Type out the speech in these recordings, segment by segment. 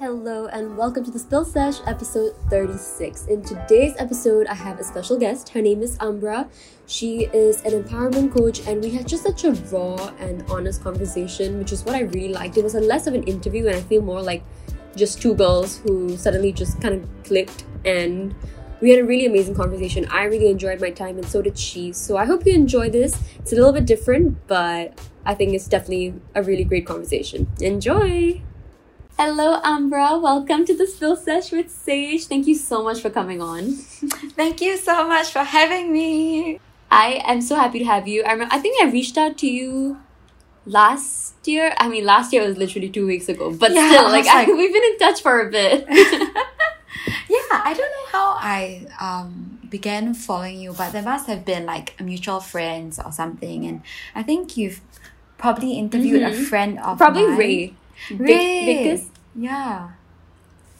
Hello and welcome to the Spill Sesh episode 36. In today's episode, I have a special guest. Her name is Ambra. She is an empowerment coach, and we had just such a raw and honest conversation, which is what I really liked. It was a less of an interview, and I feel more like just two girls who suddenly just kind of clicked and we had a really amazing conversation. I really enjoyed my time, and so did she. So I hope you enjoy this. It's a little bit different, but I think it's definitely a really great conversation. Enjoy! Hello, Ambra. Welcome to the Spill Sesh with Sej. Thank you so much for coming on. Thank you so much for having me. I am so happy to have you. I remember, I think I reached out to you last year. I mean, last year was literally two weeks ago, but Yeah, still, like, was like- I, we've been in touch for a bit. Yeah, I don't know how I um began following you, but there must have been like mutual friends or something, and I think you've probably interviewed a Mhm. friend of Probably mine. Ray. Ray. Vic-? Yeah.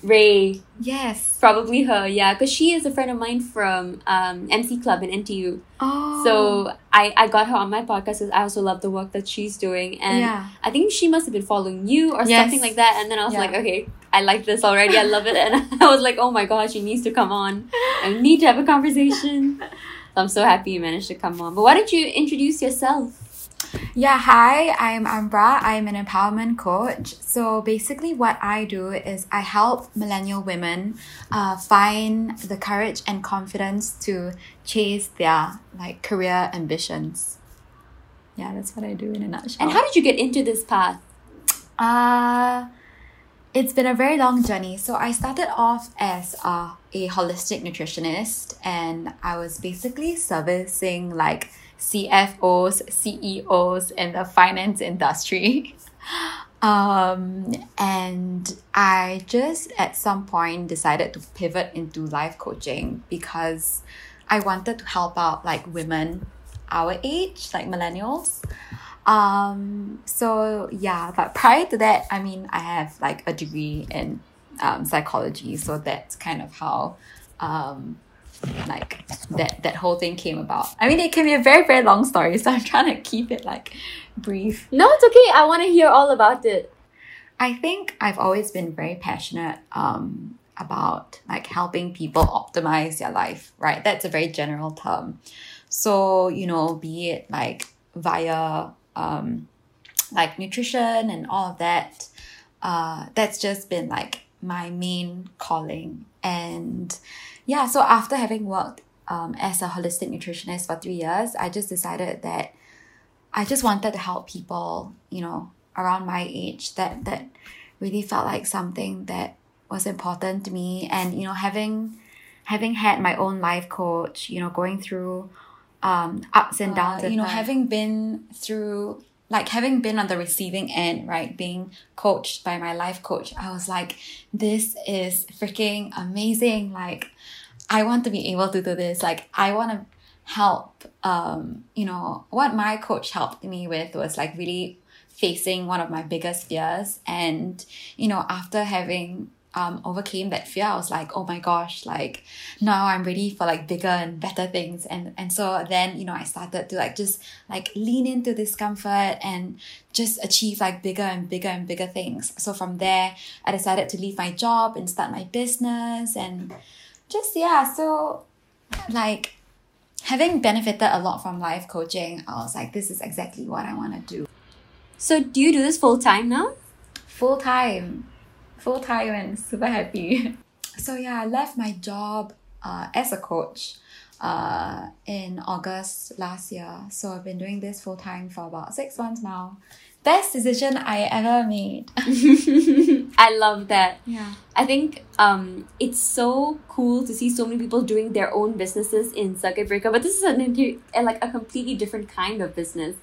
Ray. Yes. Probably her, yeah, because she is a friend of mine from um, MC Club in NTU. Oh. So I, I got her on my podcast because I also love the work that she's doing. And Yeah. I think she must have been following you or Yes. something like that. And then I was Yeah. like, okay, I like this already. I love it. And I was like, oh my gosh, she needs to come on. I need to have a conversation. So I'm so happy you managed to come on. But why don't you introduce yourself? Yeah, hi, I'm Ambra. I'm an empowerment coach. So basically, what I do is I help millennial women uh, find the courage and confidence to chase their like career ambitions. Yeah, that's what I do in a nutshell. And how did you get into this path? Uh, it's been a very long journey. So I started off as a, a holistic nutritionist and I was basically servicing like CFOs, CEOs in the finance industry. Um, and I just at some point decided to pivot into life coaching because I wanted to help out like women our age, like millennials. Um, so yeah, but prior to that, I mean, I have like a degree in um, psychology, so that's kind of how um, like that that whole thing came about. I mean, it can be a very very long story, so I'm trying to keep it like brief. No, it's okay. I want to hear all about it. I think I've always been very passionate um, about like helping people optimize their life, right? That's a very general term. So, you know, be it like via um, like nutrition and all of that, uh, that's just been like my main calling. And yeah, so after having worked um, as a holistic nutritionist for three years, I just decided that I just wanted to help people, you know, around my age that that really felt like something that was important to me and you know having having had my own life coach you know going through um ups and downs Uh, you know uh. having been through like having been on the receiving end right being coached by my life coach i was like this is freaking amazing like i want to be able to do this. Like i want to help um you know what my coach helped me with was like really facing one of my biggest fears. And you know after having um overcame that fear i was like oh my gosh like now i'm ready for like bigger and better things. And and so then you know i started to like just like lean into discomfort and just achieve like bigger and bigger and bigger things. So from there i decided to leave my job and start my business and just yeah so like having benefited a lot from life coaching i was like this is exactly what i want to do So, do you do this full time now? full time, full time, and super happy. So yeah, I left my job uh, as a coach uh, in August last year. So I've been doing this full time for about six months now. Best decision I ever made. I love that. Yeah. I think um, it's so cool to see so many people doing their own businesses in circuit breaker, but this is an inter- uh, like a completely different kind of business.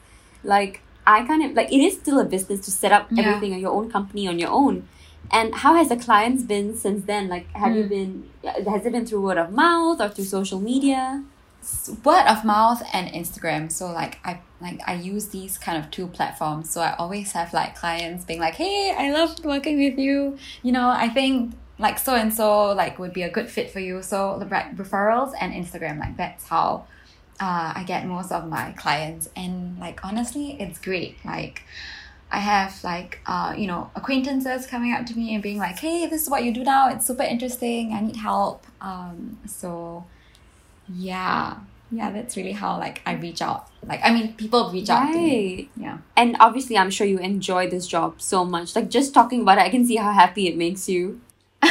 Like I kind of like it is still a business to set up Yeah. everything on your own company on your own. And how has the clients been since then? Like, have you Mm. been? Has it been through word of mouth or through social media? Word of mouth and Instagram. So like I like I use these kind of two platforms. So I always have like clients being like, "Hey, I love working with you. You know, I think like so and so like would be a good fit for you." So the re- referrals and Instagram like that's how uh, I get most of my clients. And like honestly, it's great. Like I have like uh, you know acquaintances coming up to me and being like, "Hey, this is what you do now. It's super interesting. I need help." Um, so yeah, yeah, that's really how like I reach out. Like I mean, people reach out to me. Right. Yeah. And obviously, I'm sure you enjoy this job so much. Like just talking about it, I can see how happy it makes you.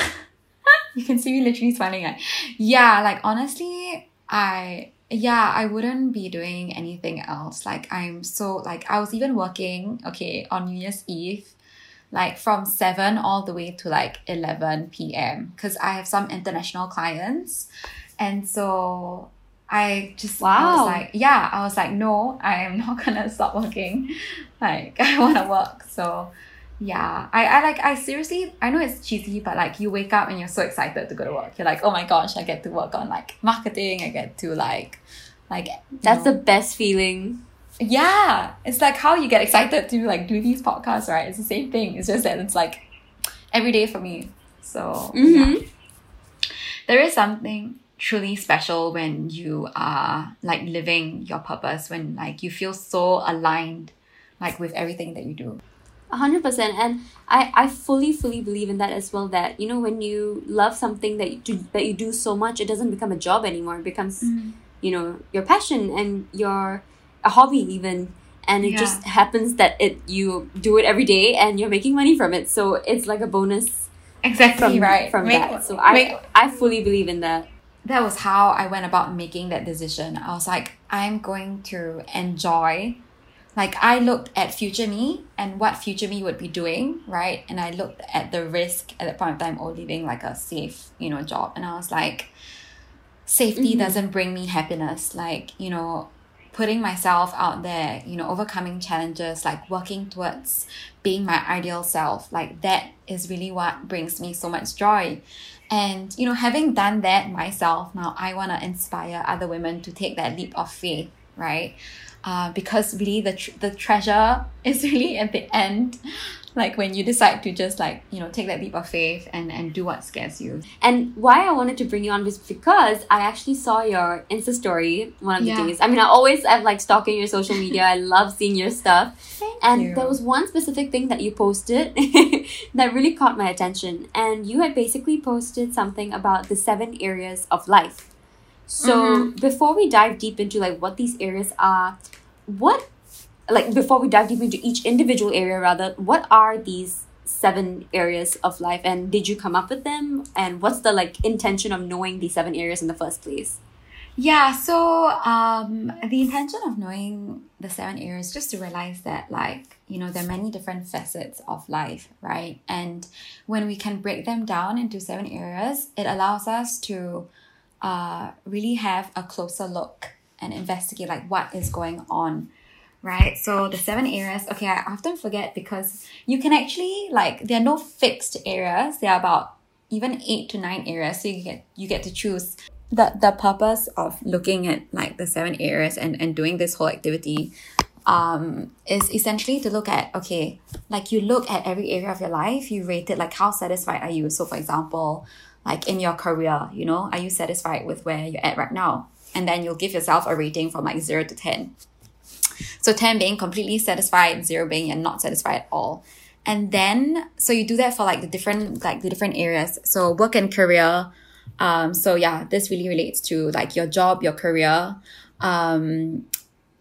You can see me literally smiling. Like, yeah, like honestly, I yeah, I wouldn't be doing anything else. Like I'm so like I was even working, okay, on New Year's Eve, like from 7 all the way to like 11 p.m. because I have some international clients. And so I just I was like, yeah, I was like, no, I am not gonna stop working. Like I wanna work. So yeah. I, I like I seriously I know it's cheesy, but like you wake up and you're so excited to go to work. You're like, oh my gosh, I get to work on like marketing, I get to like like That's know, the best feeling. yeah, it's like how you get excited to like do these podcasts, right? It's the same thing. It's just that it's like every day for me. So yeah. Mhm. there is something truly special when you are like living your purpose, when like you feel so aligned like with everything that you do. A hundred percent, and I I fully fully believe in that as well. That you know when you love something that you do, that you do so much, it doesn't become a job anymore. It becomes mm-hmm. you know your passion and your a hobby even, and it Yeah. just happens that it you do it every day and you're making money from it. So it's like a bonus Exactly from right. from Make- that. So I make- I fully believe in that. That was how I went about making that decision. I was like, I'm going to enjoy. Like I looked at future me and what future me would be doing, right? And I looked at the risk at that point of time or leaving like a safe, you know, job. And I was like, safety Mhm. doesn't bring me happiness. Like, you know, putting myself out there, you know, overcoming challenges, like working towards being my ideal self, like that is really what brings me so much joy. And, you know, having done that myself, now I want to inspire other women to take that leap of faith, right? Uh, because really the, tr- the treasure is really at the end, like when you decide to just like, you know, take that leap of faith and, and do what scares you. And why I wanted to bring you on was because I actually saw your Insta story one of the Yeah. days. I mean, I always have like stalking your social media. I love seeing your stuff. Thank And you. there was one specific thing that you posted that really caught my attention. And you had basically posted something about the seven areas of life. So mm-hmm. before we dive deep into like what these areas are, what like before we dive deep into each individual area rather, what are these seven areas of life and did you come up with them and what's the like intention of knowing these seven areas in the first place? Yeah, so um, the intention of knowing the seven areas just to realize that, like, you know, there are many different facets of life, right? And when we can break them down into seven areas, it allows us to uh, really have a closer look and investigate, like, what is going on, right? So the seven areas, okay, I often forget because you can actually, like, there are no fixed areas, there are about even eight to nine areas, so you get you get to choose the the purpose of looking at like the seven areas and and doing this whole activity um is essentially to look at okay like you look at every area of your life you rate it like how satisfied are you? So for example like in your career you know are you satisfied with where you're at right now? And then you'll give yourself a rating from like 0 to 10 so 10 being completely satisfied 0 being you're not satisfied at all. And then so you do that for like the different like the different areas. So work and career um so yeah this really relates to like your job your career um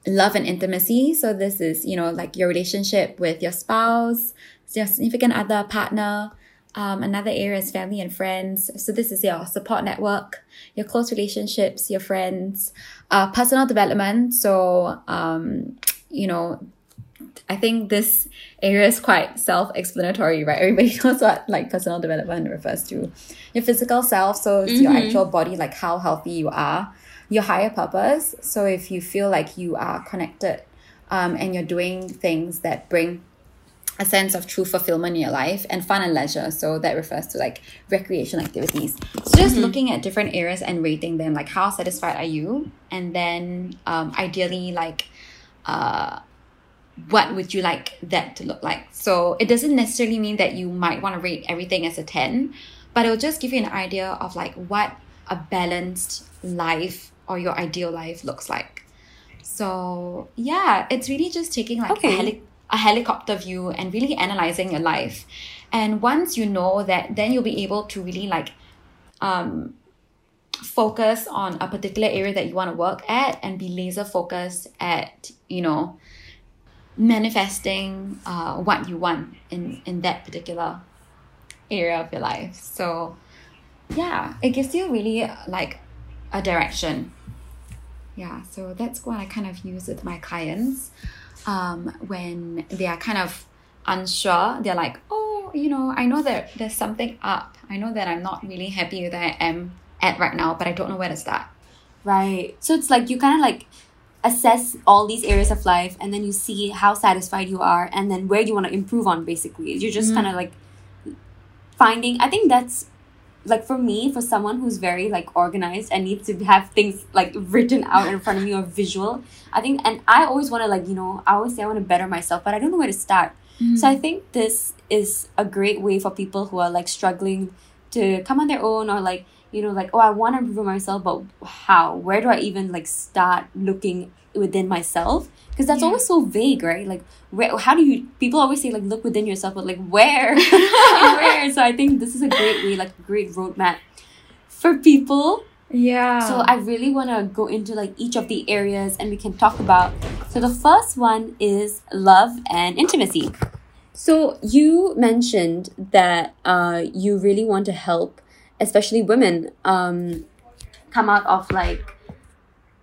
love and intimacy. So this is you know like your relationship with your spouse your significant other partner um, another area is family and friends so this is your support network your close relationships your friends uh, personal development so um, you know I think this area is quite self-explanatory, right? Everybody knows what like personal development refers to. Your physical self, so it's your Mhm. actual body, like how healthy you are. Your higher purpose, so if you feel like you are connected, um, and you're doing things that bring a sense of true fulfillment in your life and fun and leisure. So that refers to like recreation activities. So just looking at different areas and rating them, like how satisfied are you? And then um, ideally like uh what would you like that to look like? So it doesn't necessarily mean that you might want to rate everything as a 10, but it'll just give you an idea of like what a balanced life or your ideal life looks like. So yeah, it's really just taking like Okay. a heli- a helicopter view and really analyzing your life. And once you know that, then you'll be able to really like um, focus on a particular area that you want to work at and be laser focused at, you know, manifesting uh, what you want in, in that particular area of your life. So, yeah, it gives you really like a direction. Yeah, so that's what I kind of use with my clients um, when they are kind of unsure. They're like, oh, you know, I know that there's something up. I know that I'm not really happy with where I am at right now, but I don't know where to start. Right. So it's like you kind of like assess all these areas of life and then you see how satisfied you are and then where you want to improve on basically. You're just Mm. kind of like finding I think that's like for me, for someone who's very like organized and needs to have things like written out in front of me or visual, I think and I always want to like, you know, I always say I want to better myself, but I don't know where to start. Mm-hmm. So I think this is a great way for people who are like struggling to come on their own or like you know like oh I want to improve myself but how? Where do I even like start looking within myself because that's Yeah. always so vague right like where how do you people always say like look within yourself but like where where so I think this is a great way like a great roadmap for people Yeah. so I really want to go into like each of the areas and we can talk about. So the first one is love and intimacy. So you mentioned that uh, you really want to help, especially women, um, come out of like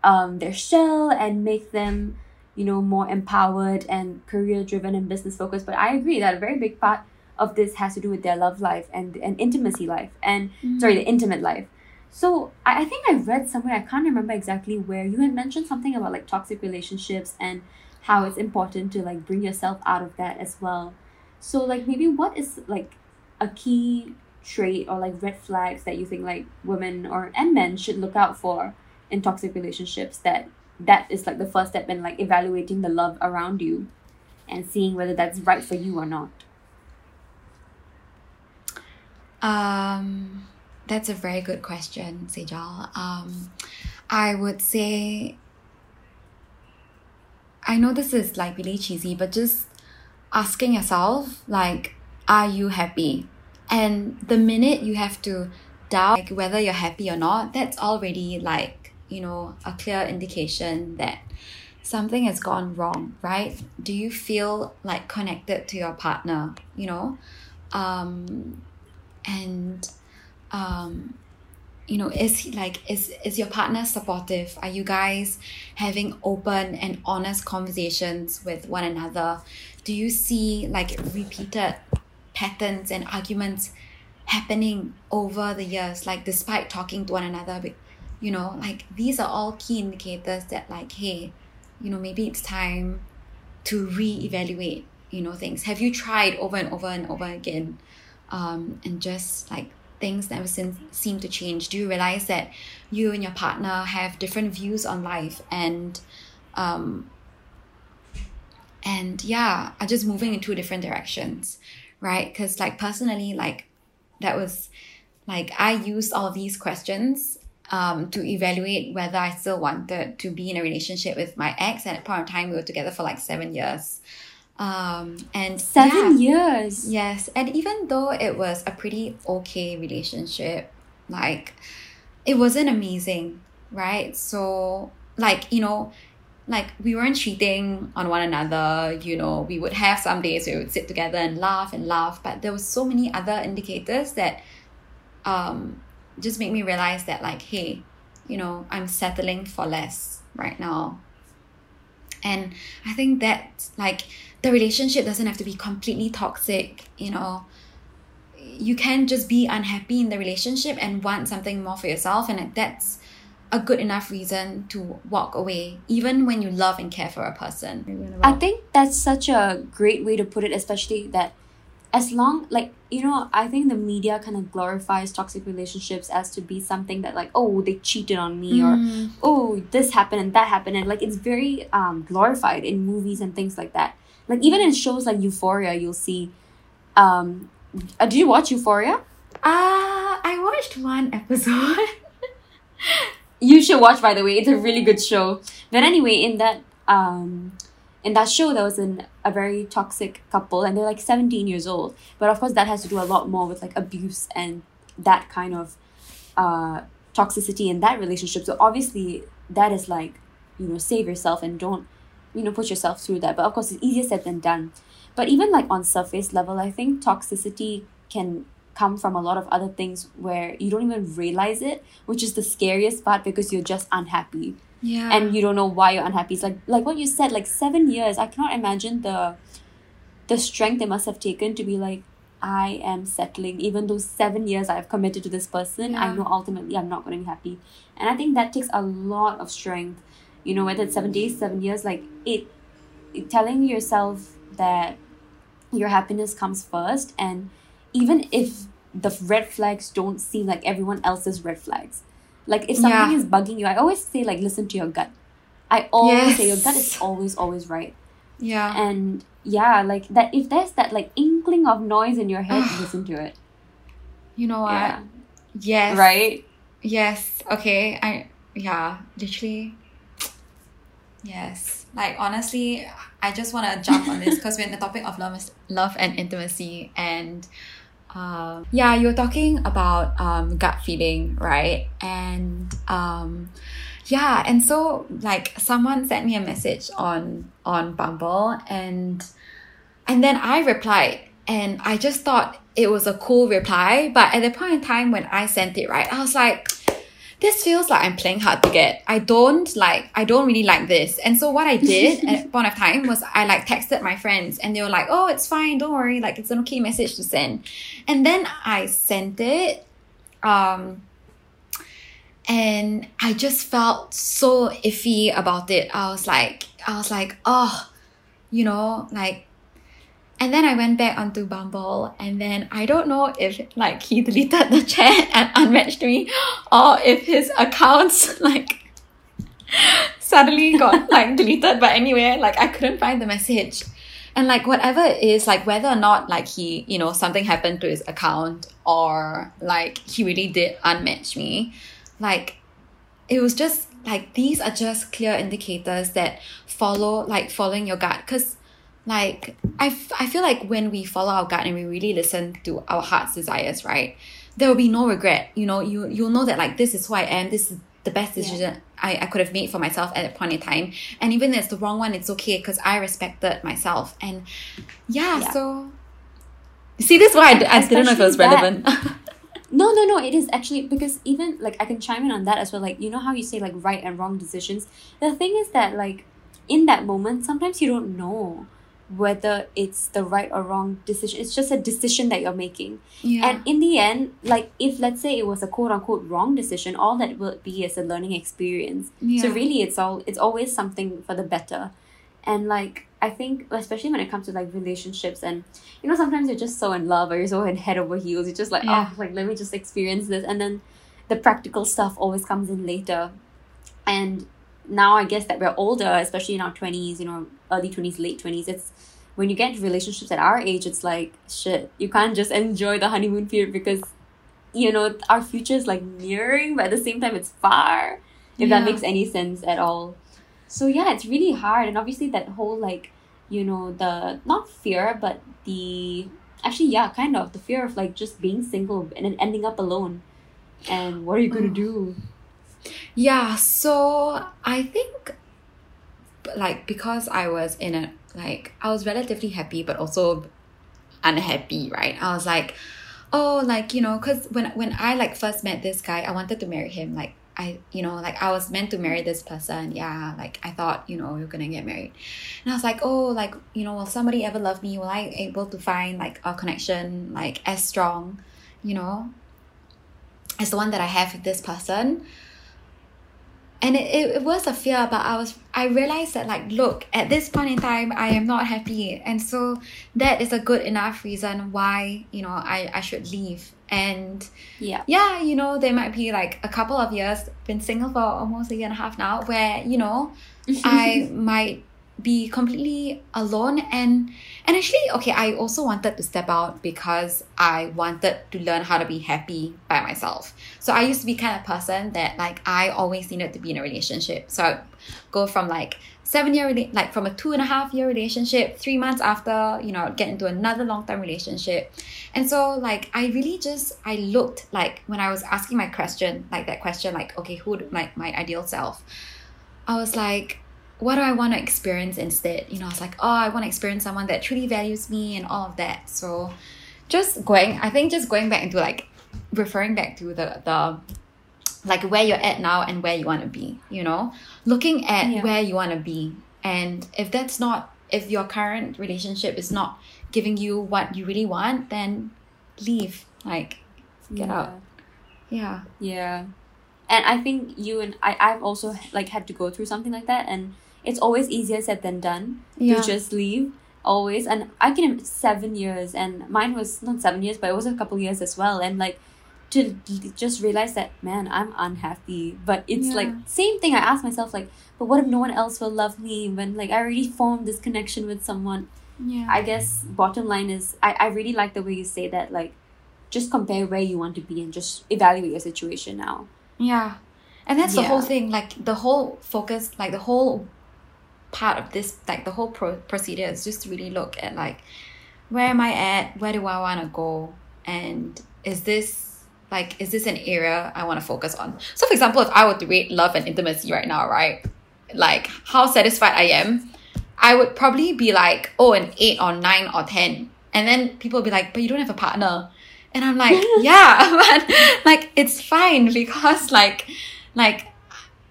um, their shell and make them, you know, more empowered and career driven and business focused. But I agree that a very big part of this has to do with their love life and and intimacy life and mm-hmm. sorry the intimate life. So I, I think I read somewhere, I can't remember exactly where, you had mentioned something about like toxic relationships and how it's important to like bring yourself out of that as well. So like maybe what is like a key trait or like red flags that you think like women or and men should look out for in toxic relationships that that is like the first step in like evaluating the love around you and seeing whether that's right for you or not. Um, that's a very good question, Sejal. Um, I would say, I know this is like really cheesy, but just asking yourself, like, are you happy? And the minute you have to doubt like, whether you're happy or not, that's already like, you know, a clear indication that something has gone wrong, right? Do you feel like connected to your partner, you know? Um, and um you know is he like is is your partner supportive are you guys having open and honest conversations with one another do you see like repeated patterns and arguments happening over the years like despite talking to one another you know like these are all key indicators that like hey you know maybe it's time to reevaluate you know things. Have you tried over and over and over again? Um, and just like things never seem, seem to change. Do you realize that you and your partner have different views on life and um, and yeah are just moving in two different directions right? Because like personally like that was like i used all these questions um, to evaluate whether i still wanted to be in a relationship with my ex And at point of time we were together for like seven years um, and Seven yeah. years. Yes, and even though it was a pretty okay relationship, like it wasn't amazing, right? So, like, you know, like we weren't cheating on one another, you know, we would have some days we would sit together and laugh and laugh, but there was so many other indicators that um just make me realize that like, hey, you know, I'm settling for less right now. And I think that like the relationship doesn't have to be completely toxic, you know. You can just be unhappy in the relationship and want something more for yourself, and that's a good enough reason to walk away, even when you love and care for a person. I think that's such a great way to put it, especially that as long like you know, I think the media kind of glorifies toxic relationships as to be something that like, oh, they cheated on me or Mm, oh, this happened and that happened and like it's very um glorified in movies and things like that. Like even in shows like Euphoria, you'll see um uh, did you watch Euphoria? Ah, I watched one episode. You should watch by the way. It's a really good show. But anyway, in that um in that show there was an, a very toxic couple and they're like 17 years old. But of course that has to do a lot more with like abuse and that kind of uh toxicity in that relationship. So obviously that is like you know save yourself and don't you know put yourself through that. But of course it's easier said than done. But even like on surface level i think toxicity can come from a lot of other things where you don't even realize it which is the scariest part because you're just unhappy Yeah. and you don't know why you're unhappy. It's like like what you said like seven years i cannot imagine the the strength they must have taken to be like i am settling. Even though seven years i've committed to this person i know ultimately i'm not going to be happy. And i think that takes a lot of strength. You know whether it's seven days seven years like it, it telling yourself that your happiness comes first and even if the red flags don't seem like everyone else's red flags like if something Yeah. is bugging you i always say like listen to your gut i always say your gut is always always right yeah. and yeah like that if there's that like inkling of noise in your head listen to it you know what? yeah Yes. right Yes. Okay. I yeah, literally. Yes. Like honestly, I just want to jump on this because we're in the topic of love, love and intimacy, and um, yeah, you're talking about um, gut feeling, right? And um, yeah, and so like someone sent me a message on on Bumble, and and then I replied, and I just thought it was a cool reply, but at the point in time when I sent it, right, I was like, this feels like I'm playing hard to get. I don't like, I don't really like this. And so what I did at point of time was I like texted my friends and they were like, oh, it's fine, don't worry, like it's an okay message to send. And then I sent it. Um, and I just felt so iffy about it. I was like, I was like, oh, you know, like and then I went back onto Bumble and then I don't know if like he deleted the chat and unmatched me or if his accounts like suddenly got like deleted. But anyway like I couldn't find the message. And like whatever it is like whether or not like he you know something happened to his account or like he really did unmatch me like it was just like these are just clear indicators that follow like following your gut. Because like I, f- I feel like when we follow our gut and we really listen to our heart's desires right there will be no regret you know you you'll know that like this is who i am this is the best decision I, I could have made for myself at that point in time and even if it's the wrong one it's okay because i respected myself and yeah, Yeah. so see this is why I, I didn't know if it was that- relevant No, no, no. It is actually because even like I can chime in on that as well. Like you know how you say like right and wrong decisions. The thing is that like in that moment, sometimes you don't know whether it's the right or wrong decision. It's just a decision that you're making. yeah And in the end, like if let's say it was a quote unquote wrong decision, all that will be is a learning experience. So really, it's all it's always something for the better. And like I think, especially when it comes to like relationships, and you know, sometimes you're just so in love or you're so in head over heels. You're just like, Yeah. oh, like let me just experience this, and then the practical stuff always comes in later. And now I guess that we're older, especially in our twenties, you know, early twenties, late twenties. It's when you get into relationships at our age, it's like shit. You can't just enjoy the honeymoon period because you know our future is like nearing, but at the same time, it's far. If that makes any sense at all. So yeah, it's really hard, and obviously that whole like you know the not fear, but the actually yeah, kind of the fear of like just being single and then ending up alone. And what are you gonna Mm. do? Yeah, so I think like because I was in a like I was relatively happy but also unhappy, right? I was like, oh, like, you know, cuz when when I like first met this guy, I wanted to marry him like I, you know, like I was meant to marry this person. Yeah, like I thought, you know, we are gonna get married. And I was like, oh, like, you know, will somebody ever love me? Will I able to find like a connection like as strong, you know, as the one that I have with this person? And it, it, it was a fear but i was i realized that like look at this point in time i am not happy and so that is a good enough reason why you know i, I should leave and Yeah. yeah you know there might be like a couple of years been single for almost a year and a half now where you know i might be completely alone and and actually okay i also wanted to step out because i wanted to learn how to be happy by myself. So i used to be kind of person that like i always needed to be in a relationship. So I'd go from like seven year like from a two and a half year relationship three months after you know get into another long term relationship. And so like i really just i looked like when i was asking my question like that question like okay who like my ideal self? I was like what do i want to experience instead? You know i was like oh i want to experience someone that truly values me and all of that. So just going i think just going back into like referring back to the the like where you're at now and where you want to be you know? Looking at Yeah. where you want to be. And if that's not if your current relationship is not giving you what you really want then leave. Like get Yeah. out yeah. Yeah. And I think you and I, I've also like had to go through something like that. And it's always easier said than done Yeah. to just leave always and I can seven years and mine was not seven years but it was a couple years as well and like to just realize that man I'm unhappy but it's Yeah. like same thing I ask myself like but what if no one else will love me when like I already formed this connection with someone yeah I guess bottom line is I, I really like the way you say that like just compare where you want to be and just evaluate your situation now. Yeah. And that's the whole thing. Like the whole focus, like the whole part of this, like the whole pro- procedure is just to really look at like where am I at? Where do I want to go? And is this like is this an area I want to focus on? So, for example, if I were to rate love and intimacy right now, right? Like how satisfied I am, I would probably be like, oh, an eight or nine or ten. And then people will be like, but you don't have a partner. And I'm like, yeah, but like it's fine because like like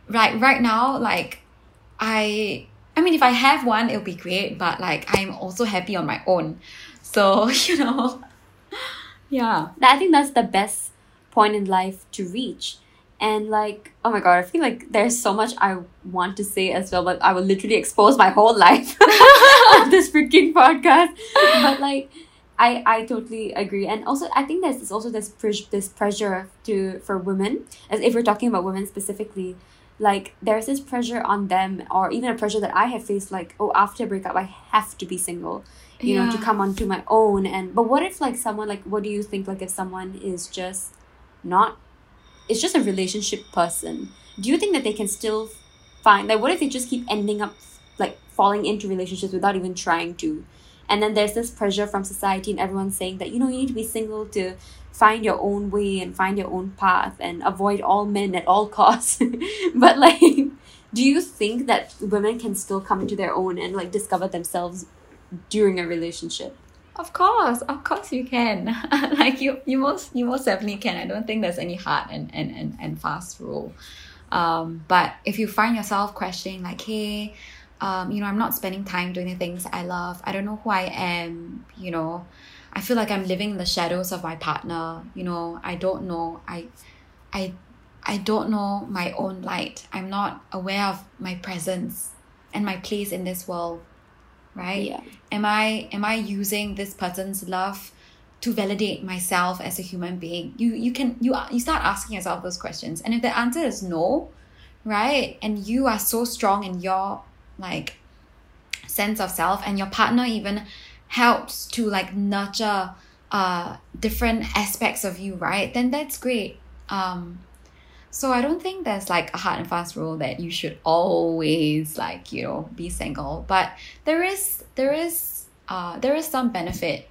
right right now, like I I mean if I have one it'll be great, but like I'm also happy on my own. So, you know. Yeah. I think that's the best point in life to reach. And like, oh my god, I feel like there's so much I want to say as well, but I will literally expose my whole life on this freaking podcast. But like, I I totally agree, and also I think there's also this this pressure to for women, as if we're talking about women specifically, like there's this pressure on them, or even a pressure that I have faced, like oh after a breakup I have to be single, you know, to come onto my own. And but what if like someone like what do you think like if someone is just not, it's just a relationship person? Do you think that they can still find like what if they just keep ending up like falling into relationships without even trying to? And then there's this pressure from society and everyone saying that you know you need to be single to find your own way and find your own path and avoid all men at all costs. but like do you think that women can still come into their own and like discover themselves during a relationship? Of course, of course you can. like you, you most, you most definitely can. I don't think there's any hard and and and, and fast rule. Um, but if you find yourself questioning, like, hey, um, you know, I'm not spending time doing the things I love. I don't know who I am. You know, I feel like I'm living in the shadows of my partner. You know, I don't know. I, I, I don't know my own light. I'm not aware of my presence and my place in this world. Right Yeah. am i am i using this person's love to validate myself as a human being you you can you you start asking yourself those questions and if the answer is no right and you are so strong in your like sense of self and your partner even helps to like nurture uh different aspects of you right then that's great um so I don't think there's like a hard and fast rule that you should always like, you know, be single. But there is there is uh there is some benefit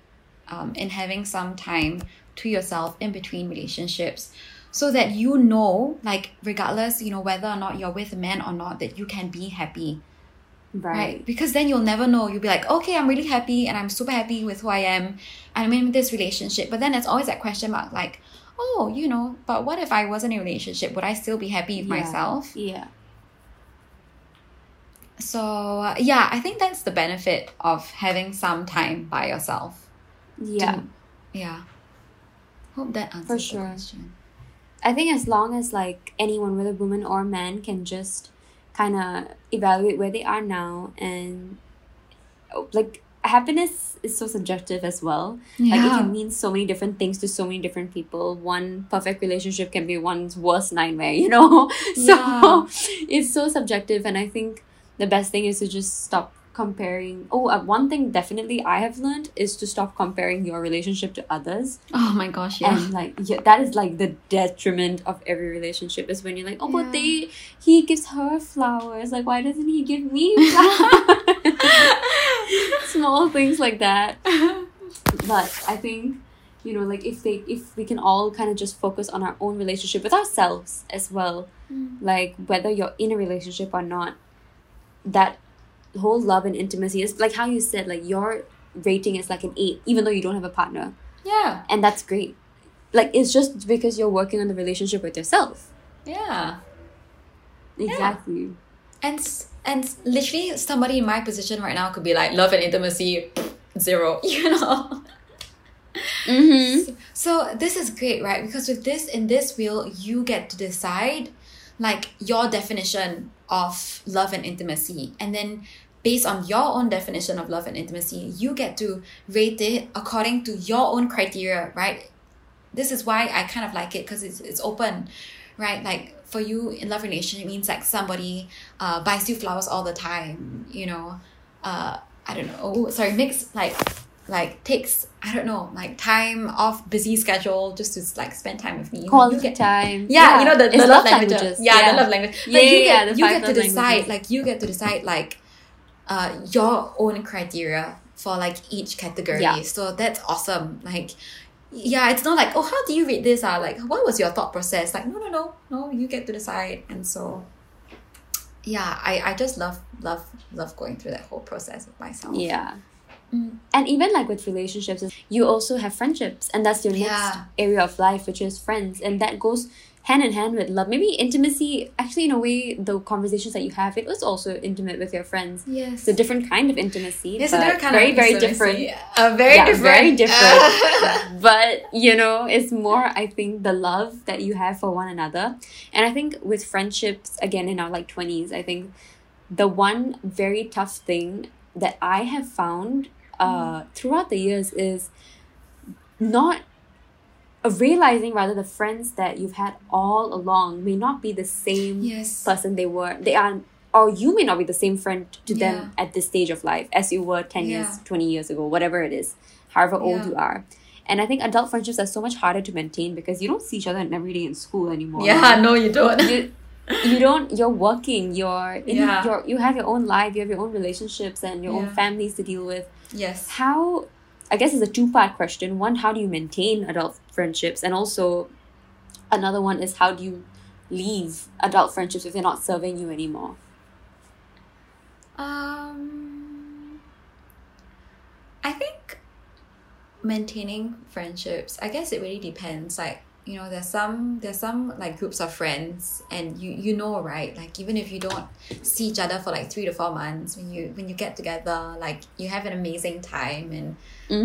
um in having some time to yourself in between relationships so that you know, like regardless, you know, whether or not you're with a man or not, that you can be happy. Right. Right. Because then you'll never know. You'll be like, okay, I'm really happy and I'm super happy with who I am and I'm in this relationship. But then it's always that question mark like, oh, you know, but what if I wasn't in a relationship? Would I still be happy with Yeah. myself? Yeah. So, uh, yeah, I think that's the benefit of having some time by yourself. Yeah. To- yeah. Hope that answers For the question. I think as long as like anyone, whether woman or man, can just kind of evaluate where they are now and oh, like happiness is so subjective as well. Like it Yeah. can mean so many different things to so many different people. One perfect relationship can be one's worst nightmare, you know? so Yeah. it's so subjective and I think the best thing is to just stop comparing. Oh, uh, one thing definitely I have learned is to stop comparing your relationship to others. Oh my gosh, yeah. And like yeah, that is like the detriment of every relationship is when you're like, oh, but they he gives her flowers. Like, why doesn't he give me flowers? Small things like that. But I think you know, like if they if we can all kind of just focus on our own relationship with ourselves as well, like whether you're in a relationship or not, that whole love and intimacy is like how you said, like your rating is like an eight, even though you don't have a partner yeah, and that's great like it's just because you're working on the relationship with yourself yeah. exactly And and literally somebody in my position right now could be like love and intimacy zero, you know. mm-hmm. So this is great, right? Because with this in this wheel, you get to decide like your definition of love and intimacy. And then based on your own definition of love and intimacy, you get to rate it according to your own criteria, right? This is why I kind of like it because it's it's open, right? Like for you in love relationship it means like somebody uh, buys you flowers all the time, you know. Uh, I don't know. Oh, sorry, makes like like takes I don't know like time off busy schedule just to like spend time with me. quality you get, time yeah, you know the, the love languages. Yeah, the love language. Yeah, you yeah, get yeah, the you get to decide languages. like you get to decide like uh your own criteria for like each category. Yeah. So that's awesome. Like yeah, it's not like oh how do you read this? Ah, like what was your thought process? Like no no no no you get to decide and so yeah I, I just love love love going through that whole process with myself yeah Mm. and even like with relationships you also have friendships and that's your next Yeah. area of life which is friends and that goes hand in hand with love maybe intimacy actually in a way the conversations that you have it was also intimate with your friends yes it's a different kind of intimacy Yes, a different kind very of very intimacy. different Uh, very Yeah, different. very different. but you know it's more i think the love that you have for one another and i think with friendships again in our like 20s i think the one very tough thing that i have found uh throughout the years is not uh, realizing rather the friends that you've had all along may not be the same yes. person they were they are or you may not be the same friend to Yeah. them at this stage of life as you were 10 years 20 years ago whatever it is however old Yeah. you are and i think adult friendships are so much harder to maintain because you don't see each other every day in school anymore yeah, no, you don't. you, you don't you're working you're in Yeah. you're, you have your own life you have your own relationships and your own families to deal with yes. how i guess it's a two part question one how do you maintain adult friendships and also another one is how do you leave adult friendships if they're not serving you anymore Um, I think maintaining friendships. I guess it really depends. Like you know, there's some there's some like groups of friends, and you you know right. Like even if you don't see each other for like three to four months, when you when you get together, like you have an amazing time, and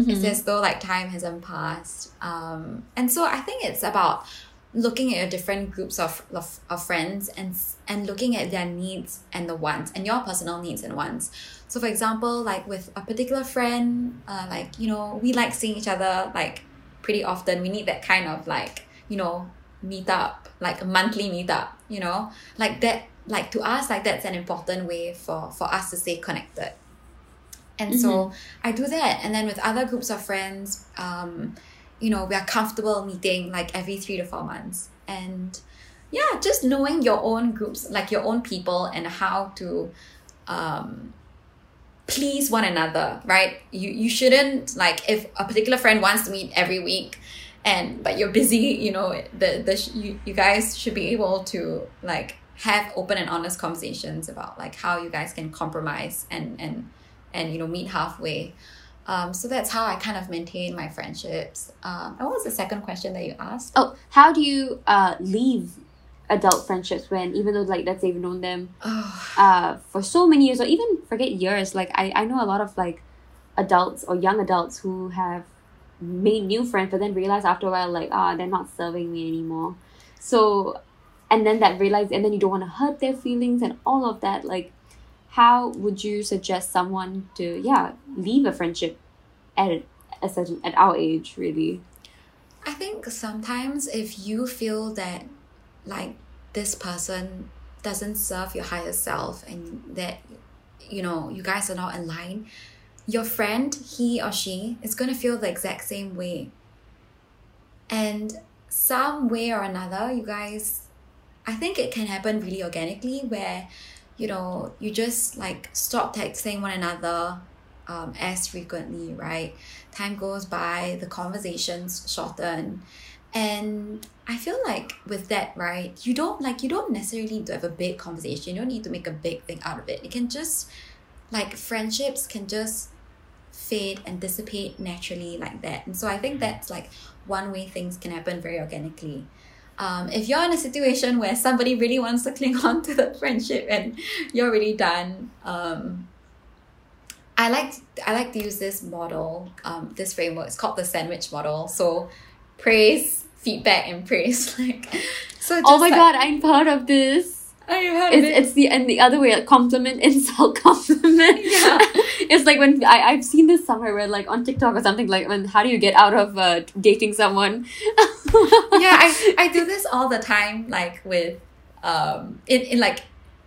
it's as though like time hasn't passed. Um, and so I think it's about looking at your different groups of, of, of friends and and looking at their needs and the wants and your personal needs and wants. So for example, like with a particular friend, uh, like you know, we like seeing each other like pretty often. We need that kind of like you know meet up, like a monthly meetup. You know, like that. Like to us, like that's an important way for for us to stay connected. And so I do that, and then with other groups of friends, um, you know, we are comfortable meeting like every three to four months, and yeah, just knowing your own groups, like your own people, and how to um, please one another, right? You you shouldn't like if a particular friend wants to meet every week, and but you're busy, you know, the the you, you guys should be able to like have open and honest conversations about like how you guys can compromise and and and you know meet halfway. Um, so that's how I kind of maintain my friendships. Um, and what was the second question that you asked? oh how do you uh leave adult friendships when even though like let's say you've known them Oh, uh for so many years or even forget years like i i know a lot of like adults or young adults who have made new friends but then realize after a while like ah they're not serving me anymore. So and then that realize and then you don't want to hurt their feelings and all of that like how would you suggest someone to yeah leave a friendship at a certain at our age really? I think sometimes if you feel that like this person doesn't serve your higher self and that you know you guys are not in line your friend he or she is going to feel the exact same way. And some way or another you guys i think it can happen really organically where you know you just like stop texting one another um, as frequently right? Time goes by the conversations shorten and i feel like with that right you don't like you don't necessarily need to have a big conversation. You don't need to make a big thing out of it. It can just like friendships can just fade and dissipate naturally like that. And so i think that's like one way things can happen very organically. Um, if you're in a situation where somebody really wants to cling on to the friendship and you're really done um, I like I like to use this model, um, this framework. It's called the sandwich model. So praise, feedback, and praise. Like so. oh my like, god, I'm part of this. It's, it. it's the and the other way, like compliment, insult, compliment. Yeah. it's like when I I've seen this somewhere where like on TikTok or something like when how do you get out of uh, dating someone? yeah, I, I do this all the time, like with um in, in like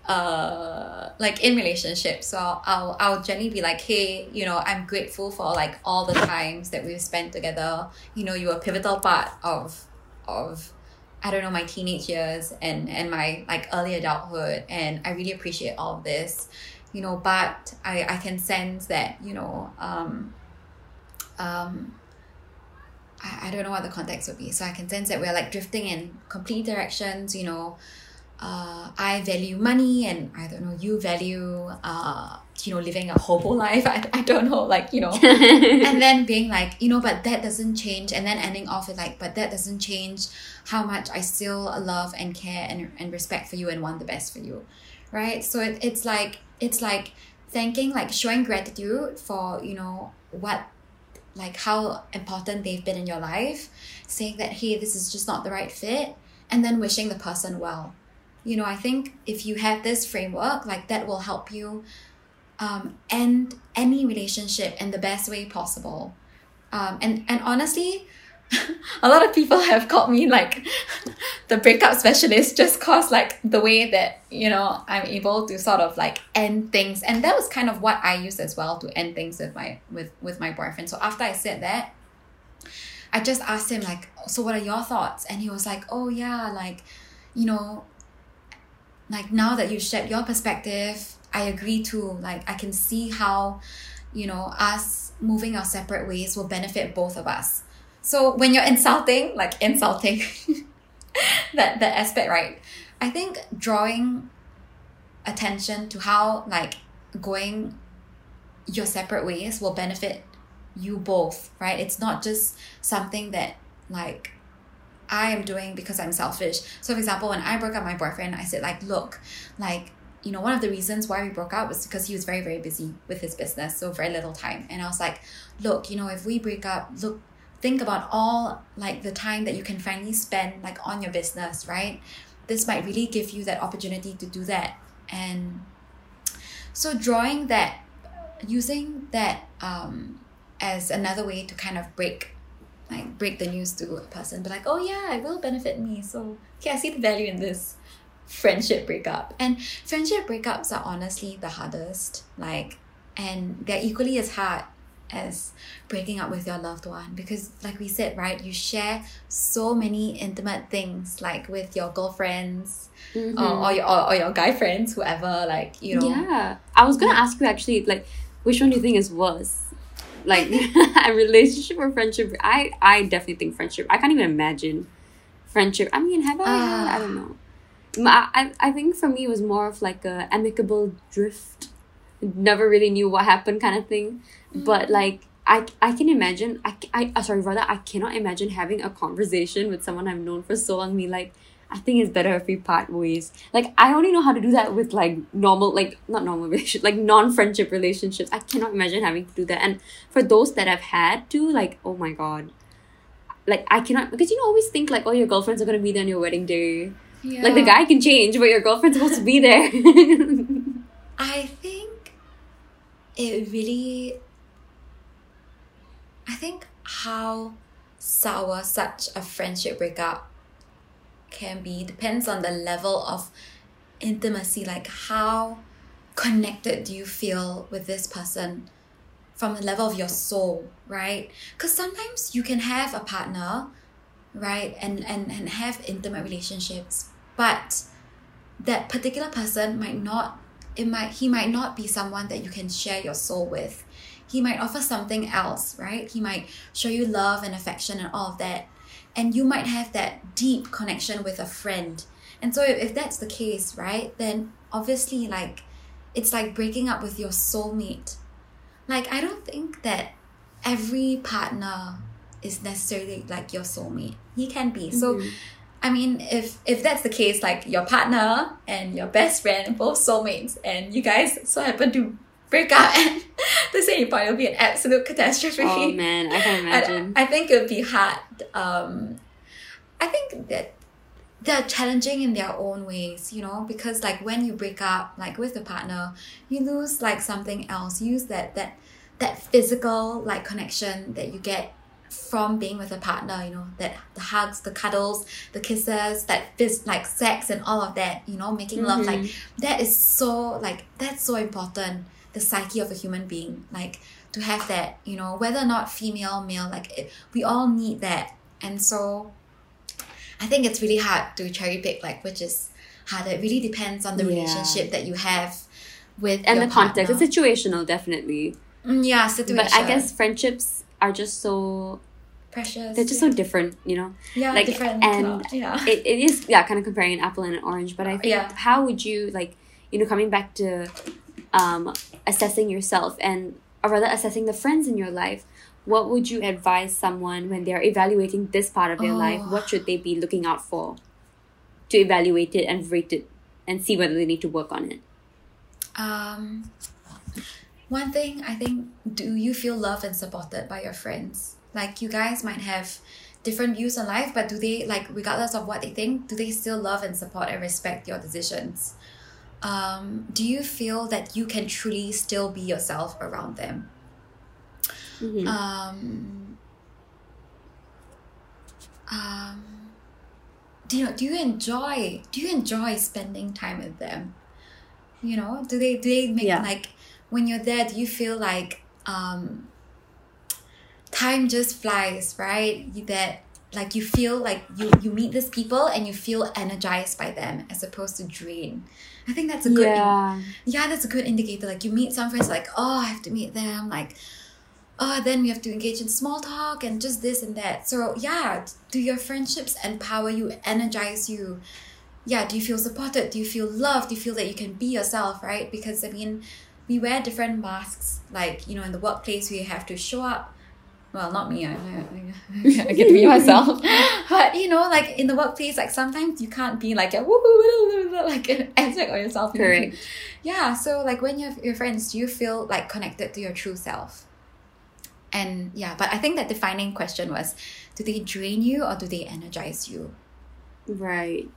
uh like in relationships. So I'll, I'll I'll generally be like, hey, you know, I'm grateful for like all the times that we've spent together. You know, you were a pivotal part of of I don't know my teenage years and and my like early adulthood, and I really appreciate all of this. You know, but I I can sense that you know um um I, I don't know what the context would be. So I can sense that we're like drifting in complete directions, you know. Uh, I value money and I don't know, you value uh, you know, living a hobo life. I, I don't know, like, you know. and then being like, you know, but that doesn't change and then ending off with like, but that doesn't change how much I still love and care and, and respect for you and want the best for you. Right? So it, it's like it's like thanking like showing gratitude for, you know, what like how important they've been in your life, saying that, hey, this is just not the right fit, and then wishing the person well. You know, I think if you have this framework, like that will help you um, end any relationship in the best way possible. Um, and, and honestly, a lot of people have called me like the breakup specialist just cause like the way that you know i'm able to sort of like end things. And that was kind of what i used as well to end things with my with with my boyfriend. So after i said that i just asked him like so what are your thoughts? And he was like oh yeah like you know like now that you shared your perspective i agree too like i can see how you know us moving our separate ways will benefit both of us so when you're insulting, like insulting that that aspect, right? I think drawing attention to how like going your separate ways will benefit you both, right? It's not just something that like I am doing because I'm selfish. So for example, when I broke up my boyfriend, I said like, look, like you know, one of the reasons why we broke up was because he was very, very busy with his business, so very little time. And I was like, look, you know, if we break up, look, think about all like the time that you can finally spend like on your business right? This might really give you that opportunity to do that. And so drawing that using that um as another way to kind of break like break the news to a person but like oh yeah it will benefit me. So okay i see the value in this friendship breakup and friendship breakups are honestly the hardest like and they're equally as hard as breaking up with your loved one because like we said right you share so many intimate things like with your girlfriends Mhm. or, or, your, or, or your guy friends whoever like you know Yeah, I was gonna ask you actually, like, which one do you think is worse? Like, a relationship or friendship? I I definitely think friendship. I can't even imagine friendship. I mean, have I? had- I don't know. I I think for me it was more of like a amicable drift. Never really knew what happened, kind of thing. But like. I, I can imagine I, I uh, sorry rather I cannot imagine having a conversation with someone I've known for so long be like I think it's better if we part ways. Like I only know how to do that with like normal, like not normal relationship, like non-friendship relationships. I cannot imagine having to do that. And for those that I've had to, like, oh my god, like I cannot because you know always think like, oh, your girlfriends are gonna be there on your wedding day. Yeah. Like the guy can change, but your girlfriend's supposed to be there. I think it really I think how sour such a friendship breakup can be depends on the level of intimacy, like how connected do you feel with this person from the level of your soul, right? Because sometimes you can have a partner, right, and, and, and have intimate relationships, but that particular person might not it might he might not be someone that you can share your soul with. He might offer something else right? He might show you love and affection and all of that. And you might have that deep connection with a friend. And so if, that's the case right then obviously like it's like breaking up with your soulmate. Like i don't think that every partner is necessarily like your soulmate. He can be. So Mhm. I mean, if if that's the case, like your partner and your best friend, both soulmates, and you guys so happen to break up at the same point, it'll be an absolute catastrophe. Oh man, I can imagine. I, I think it would be hard. Um, I think that they're challenging in their own ways, you know, because like when you break up, like with a partner, you lose like something else. You use that that that physical like connection that you get from being with a partner, you know, that the hugs, the cuddles, the kisses, that phys- like sex and all of that, you know, making love, like that is so like that's so important. The psyche of a human being, like to have that, you know, whether or not female, male, like it, we all need that, and so I think it's really hard to cherry pick like which is harder. It really depends on the Yeah. relationship that you have with and the context, partner. it's situational, definitely. Mm, yeah, situation. But I guess friendships are just so precious. they're just so different, you know. yeah, like, different. and yeah. It, it is yeah, kind of comparing an apple and an orange. But I think Yeah. how would you like you know coming back to um, assessing yourself and or rather assessing the friends in your life. What would you advise someone when they're evaluating this part of their life? Oh. What should they be looking out for to evaluate it and rate it and see whether they need to work on it? Um, one thing I think, do you feel loved and supported by your friends? Like you guys might have different views on life, but do they like, regardless of what they think, do they still love and support and respect your decisions? Um, do you feel that you can truly still be yourself around them? Mhm. Um, um, do you? Do you enjoy? Do you enjoy spending time with them? You know, do they do they make Yeah. like when you're there? You feel like um, time just flies, right? You, that like you feel like you you meet these people and you feel energized by them as opposed to drained. I think that's a good yeah. yeah, that's a good indicator. Like you meet some friends, like oh, I have to meet them. Like oh, then we have to engage in small talk and just this and that. So yeah, do your friendships empower you, energize you? Yeah, do you feel supported? Do you feel loved? Do you feel that you can be yourself? Right? Because I mean, we wear different masks. Like you know, in the workplace, we have to show up. Well, not me. I, I, I get to be myself. but you know, like in the workplace, like sometimes you can't be like a woohoo, like an aspect of yourself. Correct. Yeah. So like when you have your friends, do you feel like connected to your true self? And yeah, but I think that defining question was, do they drain you or do they energize you? Right.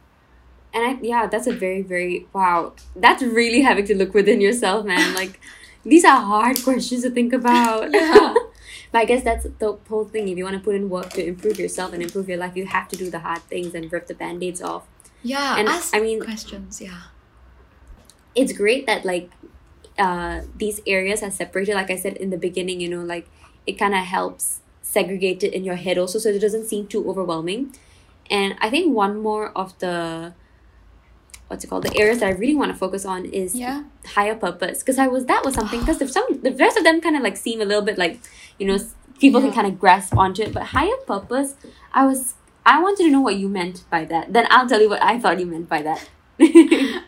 And I yeah, that's a very, very wow. That's really having to look within yourself, man. Like these are hard questions to think about. Yeah. but I guess that's the whole thing. If you want to put in work to improve yourself and improve your life, you have to do the hard things and rip the band-aids off. Yeah. And, ask I mean- questions. Yeah. It's great that like uh these areas are separated, like I said in the beginning, you know, like it kinda helps segregate it in your head also so it doesn't seem too overwhelming. And I think one more of the what's it called the areas that I really want to focus on is Yeah. higher purpose because I was that was something because if some the rest of them kind of like seem a little bit like you know people Yeah. can kind of grasp onto it but higher purpose I was I wanted to know what you meant by that then I'll tell you what I thought you meant by that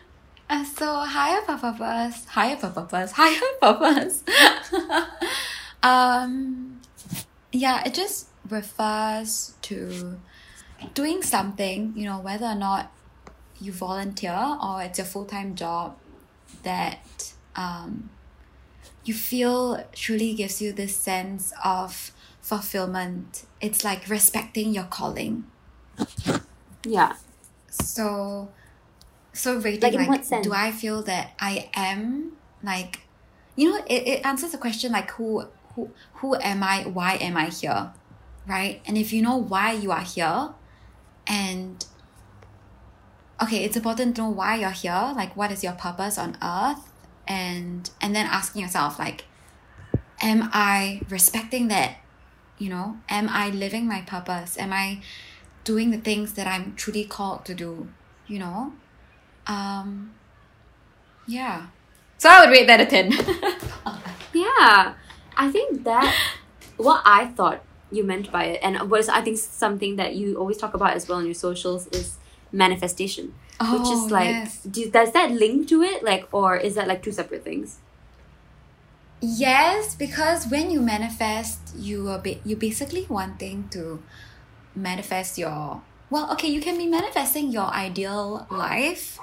Uh, so higher purpose, higher purpose, higher purpose. um, yeah, it just refers to doing something, you know, whether or not you volunteer or it's your full time job that um, you feel truly gives you this sense of fulfillment. It's like respecting your calling. yeah So, so rating Like, like, what sense? do I feel that I am like, you know, it, it answers the question like who who who am I? Why am I here? Right? And if you know why you are here, and okay, it's important to know why you're here. Like, what is your purpose on earth? and and then asking yourself like am i respecting that you know am i living my purpose am i doing the things that i'm truly called to do you know um yeah so i would rate that a 10 Yeah, I think that what I thought you meant by it, and was I think something that you always talk about as well in your socials is manifestation, which Oh, is like, yes. do, does that link to it, like, or is that like two separate things? Yes, because when you manifest, you are ba- you basically wanting to manifest your well, okay, you can be manifesting your ideal life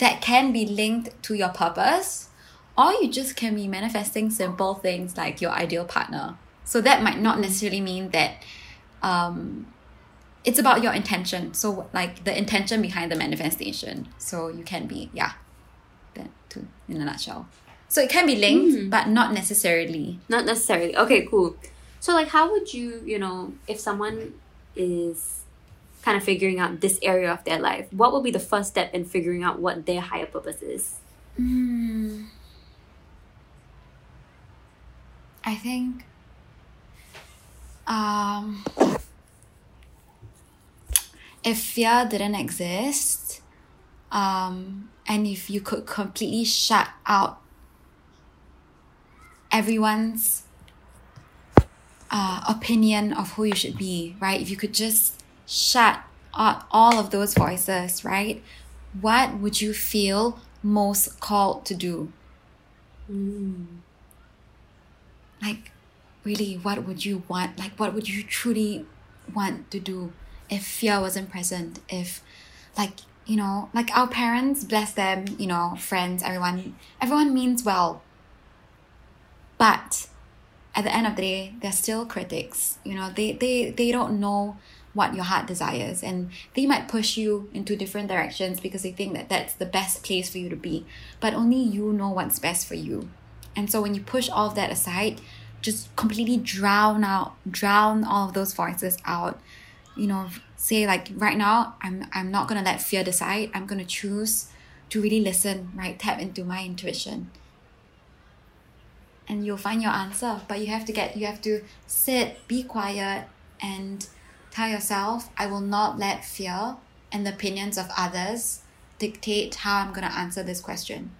that can be linked to your purpose, or you just can be manifesting simple things like your ideal partner. So that might not necessarily mean that um it's about your intention. So like the intention behind the manifestation. So you can be yeah, that too in a nutshell. So it can be linked, but not necessarily. Not necessarily. Okay, cool. So, like, how would you, you know, if someone is kind of figuring out this area of their life, what would be the first step in figuring out what their higher purpose is? Mm. I think um if fear didn't exist um and if you could completely shut out everyone's uh, opinion of who you should be, right? If you could just shut out all of those voices, right? What would you feel most called to do? Like, really, what would you want? Like, what would you truly want to do if fear wasn't present? If, like, you know, like our parents, bless them, you know, friends, everyone, everyone means well. But at the end of the day, they're still critics. You know, they, they, they don't know what your heart desires and they might push you into different directions because they think that that's the best place for you to be. But only you know what's best for you. And so when you push all of that aside, just completely drown out, drown all of those voices out. You know, say like right now, I'm I'm not gonna let fear decide. I'm gonna choose to really listen, right? Tap into my intuition and you'll find your answer but you have to get you have to sit be quiet and tell yourself i will not let fear and the opinions of others dictate how i'm going to answer this question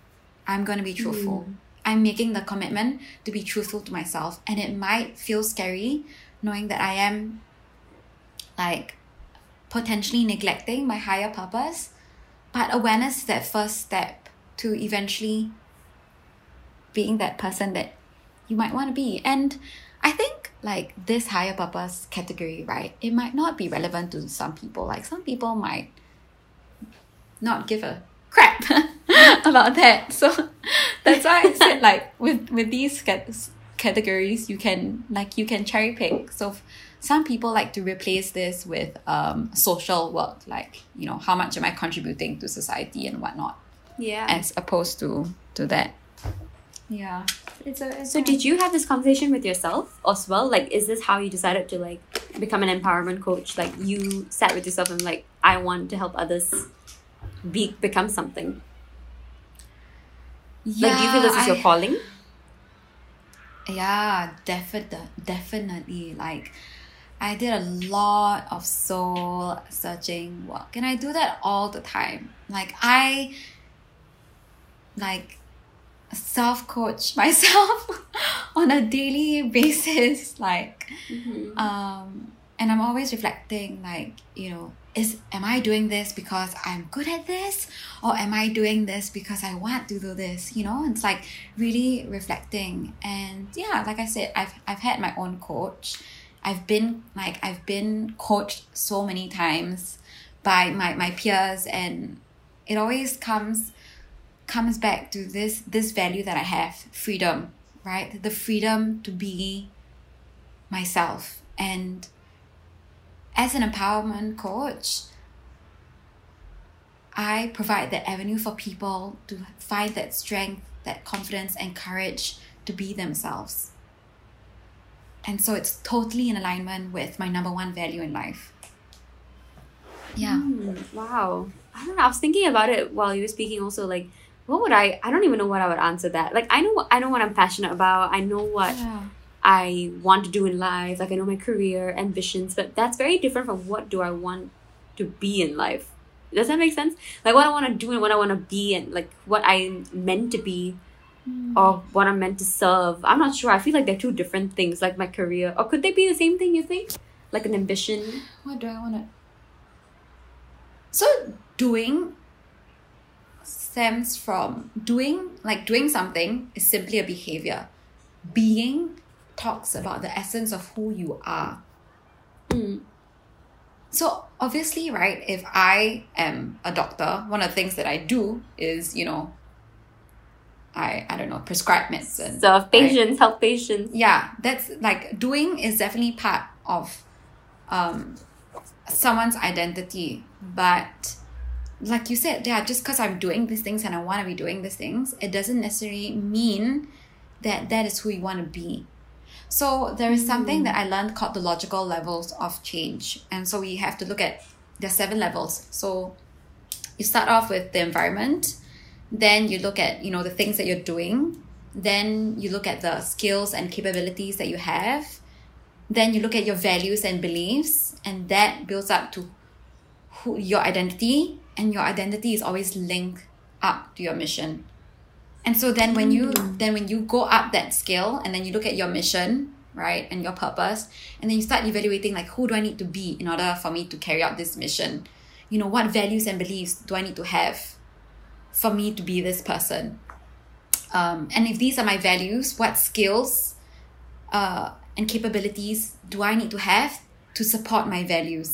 i'm going to be truthful mm. i'm making the commitment to be truthful to myself and it might feel scary knowing that i am like potentially neglecting my higher purpose but awareness is that first step to eventually being that person that you might want to be. And I think like this higher purpose category, right? It might not be relevant to some people. Like some people might not give a crap about that. So that's why I said like with with these cat- categories, you can like you can cherry pick. So some people like to replace this with um social work, like you know how much am I contributing to society and whatnot, Yeah. as opposed to to that. Yeah. It's a, it's So did you have this conversation with yourself as well? Like, is this how you decided to like become an empowerment coach? Like, you sat with yourself and like, I want to help others be become something. yeah, like, do you feel this is your calling? Yeah, definitely, definitely. Like, I did a lot of soul searching work, and I do that all the time. Like, I like self coach myself on a daily basis. Like, um, and I'm always reflecting, like, you know, is am I doing this because I'm good at this, or am I doing this because I want to do this? You know, it's like really reflecting. And yeah, like I said, I've I've had my own coach. I've been like I've been coached so many times by my my peers, and it always comes comes back to this this value that I have, freedom, right? The freedom to be myself and as an empowerment coach, I provide that avenue for people to find that strength, that confidence, and courage to be themselves. And so it's totally in alignment with my number one value in life. Yeah. Mm, wow. I don't know. I was thinking about it while you were speaking. Also, like what would I? I don't even know what I would answer that. Like I know what I know what I'm passionate about. I know what Yeah. I want to do in life. Like I know my career ambitions, but that's very different from what do I want to be in life. Does that make sense? Like what I want to do and what I want to be and like what I'm meant to be or what I'm meant to serve. I'm not sure. I feel like they're two different things. Like my career, or could they be the same thing? You think? Like an ambition. What do I want to? So doing stems from doing like doing something is simply a behavior. Being talks about the essence of who you are. Mm. So obviously, right, if I am a doctor, one of the things that I do is, you know, I I don't know, prescribe medicine. Serve right? patients, help patients. yeah that's like doing is definitely part of um someone's identity but like you said yeah just because i'm doing these things and i want to be doing these things it doesn't necessarily mean that that is who you want to be so there is something that i learned called the logical levels of change and so we have to look at are seven levels so you start off with the environment then you look at you know the things that you're doing. Then you look at the skills and capabilities that you have. Then you look at your values and beliefs and that builds up to who your identity and your identity is always linked up to your mission. And so then when you mm. then when you go up that scale and then you look at your mission right and your purpose and then you start evaluating like who do i need to be in order for me to carry out this mission? You know what values and beliefs do i need to have for me to be this person. Um, and if these are my values what skills uh, and capabilities do i need to have to support my values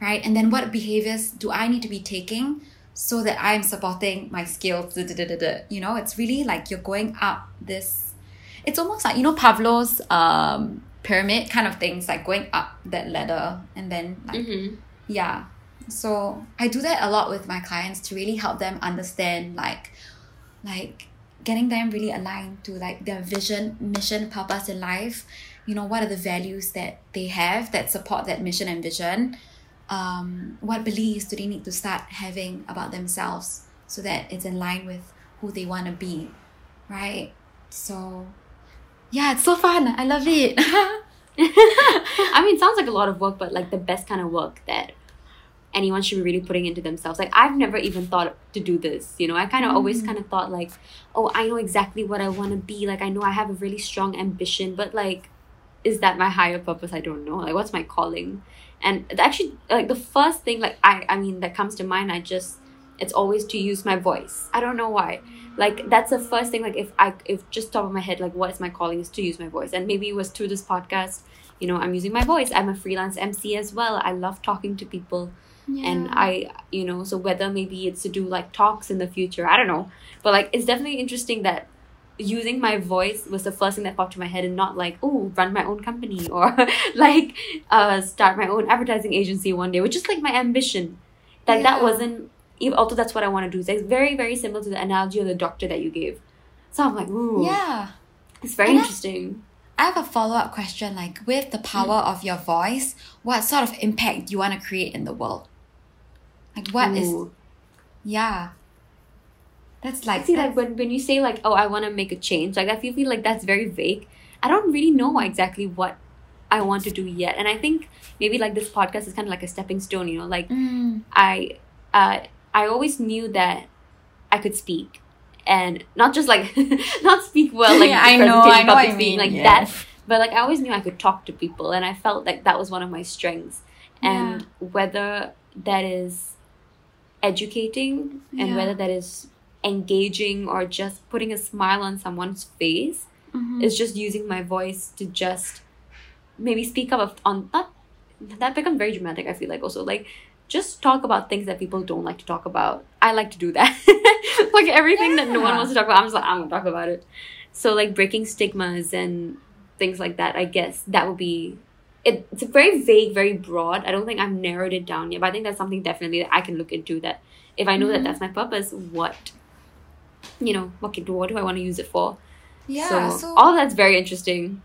right? And then what behaviors do i need to be taking so that i'm supporting my skills? Da, da, da, you know it's really like you're going up this it's almost like you know pavlov's um, pyramid kind of things like going up that ladder and then like Mm-hmm. yeah so i do that a lot with my clients to really help them understand like like getting them really aligned to like their vision mission purpose in life. You know what are the values that they have that support that mission and vision? Um, what beliefs do they need to start having about themselves so that it's in line with who they want to be right? So yeah it's so fun. I love it. I mean, it sounds like a lot of work, but like the best kind of work that anyone should be really putting into themselves. Like I've never even thought to do this. You know, I kind of always mm-hmm. kind of thought like, oh, I know exactly what I want to be. Like I know I have a really strong ambition, but like, is that my higher purpose? I don't know. Like, what's my calling? And actually, like the first thing, like I, I mean, that comes to mind. I just, it's always to use my voice. I don't know why. Like that's the first thing. Like if I, if just top of my head, like what is my calling is to use my voice. And maybe it was through this podcast. You know, I'm using my voice. I'm a freelance MC as well. I love talking to people and i you know so whether maybe it's to do like talks in the future i don't know. But like it's definitely interesting that using my voice was the first thing that popped to my head and not like oh run my own company or like uh start my own advertising agency one day which is like my ambition. That that wasn't even although that's what i want to do. It's like very very similar to the analogy of the doctor that you gave. So i'm like ooh. Yeah. It's very And interesting. I have a follow up question like, with the power of your voice, what sort of impact do you want to create in the world? Like, what is, Ooh. yeah. That's like, see that's- like when, when you say like oh i want to make a change like i feel, like that's very vague i don't really know exactly what i want to do yet and i think maybe like this podcast is kind of like a stepping stone you know like Mm, i uh i always knew that i could speak and not just like not speak well like Yeah, I know, I know what public you speaking, mean, like yeah. that but like i always knew i could talk to people and i felt like that was one of my strengths and whether that is educating and Yeah. whether that is engaging or just putting a smile on someone's face mhm. is just using my voice to just maybe speak up on not that become very dramatic i feel like also like just talk about things that people don't like to talk about i like to do that like everything that no one wants to talk about i'm just like i'm gonna talk about it so like breaking stigmas and things like that i guess that would be it, it's very vague very broad i don't think i've narrowed it down yet but i think that's something definitely that i can look into that if i know Mhm. that that's my purpose what you know what, can, what do i want to use it for yeah. so, So, all that's very interesting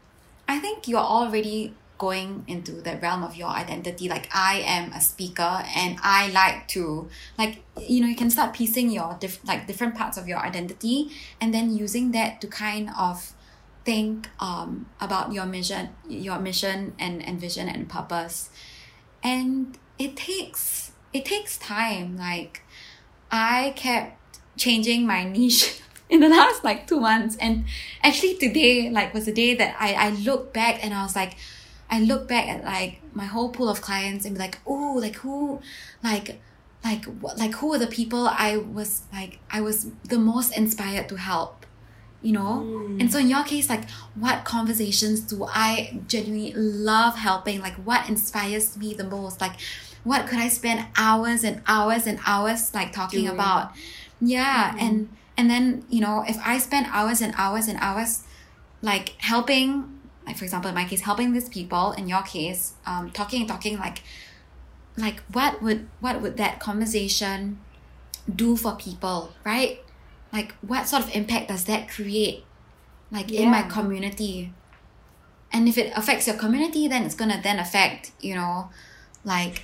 I think you're already going into the realm of your identity like i am a speaker and i like to like you know you can start piecing your diff- like different parts of your identity and then using that to kind of think um, about your mission your mission and, and vision and purpose. And it takes it takes time. Like i kept changing my niche in the last like two months. And actually today like was the day that i i looked back and i was like I look back at like my whole pool of clients and be like, oh, like who, like, like what, like who are the people I was like I was the most inspired to help, you know. Mm. And so in your case, like, what conversations do I genuinely love helping? Like, what inspires me the most? Like, what could I spend hours and hours and hours like talking Doing. about? Yeah, Mhm. and and then you know if I spend hours and hours and hours like helping like for example in my case helping these people in your case um talking and talking like like what would what would that conversation do for people right like what sort of impact does that create like in my community? And if it affects your community then it's gonna then affect you know like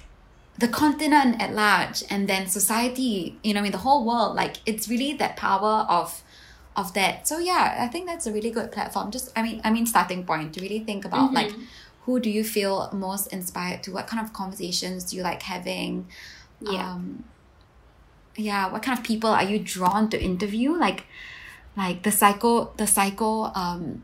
the continent at large and then society you know I mean the whole world. Like it's really that power of of that. So yeah i think that's a really good platform. Just i mean i mean starting point to really think about Mhm. like who do you feel most inspired to? What kind of conversations do you like having? Yeah. um yeah what kind of people are you drawn to interview like like the psycho the psycho um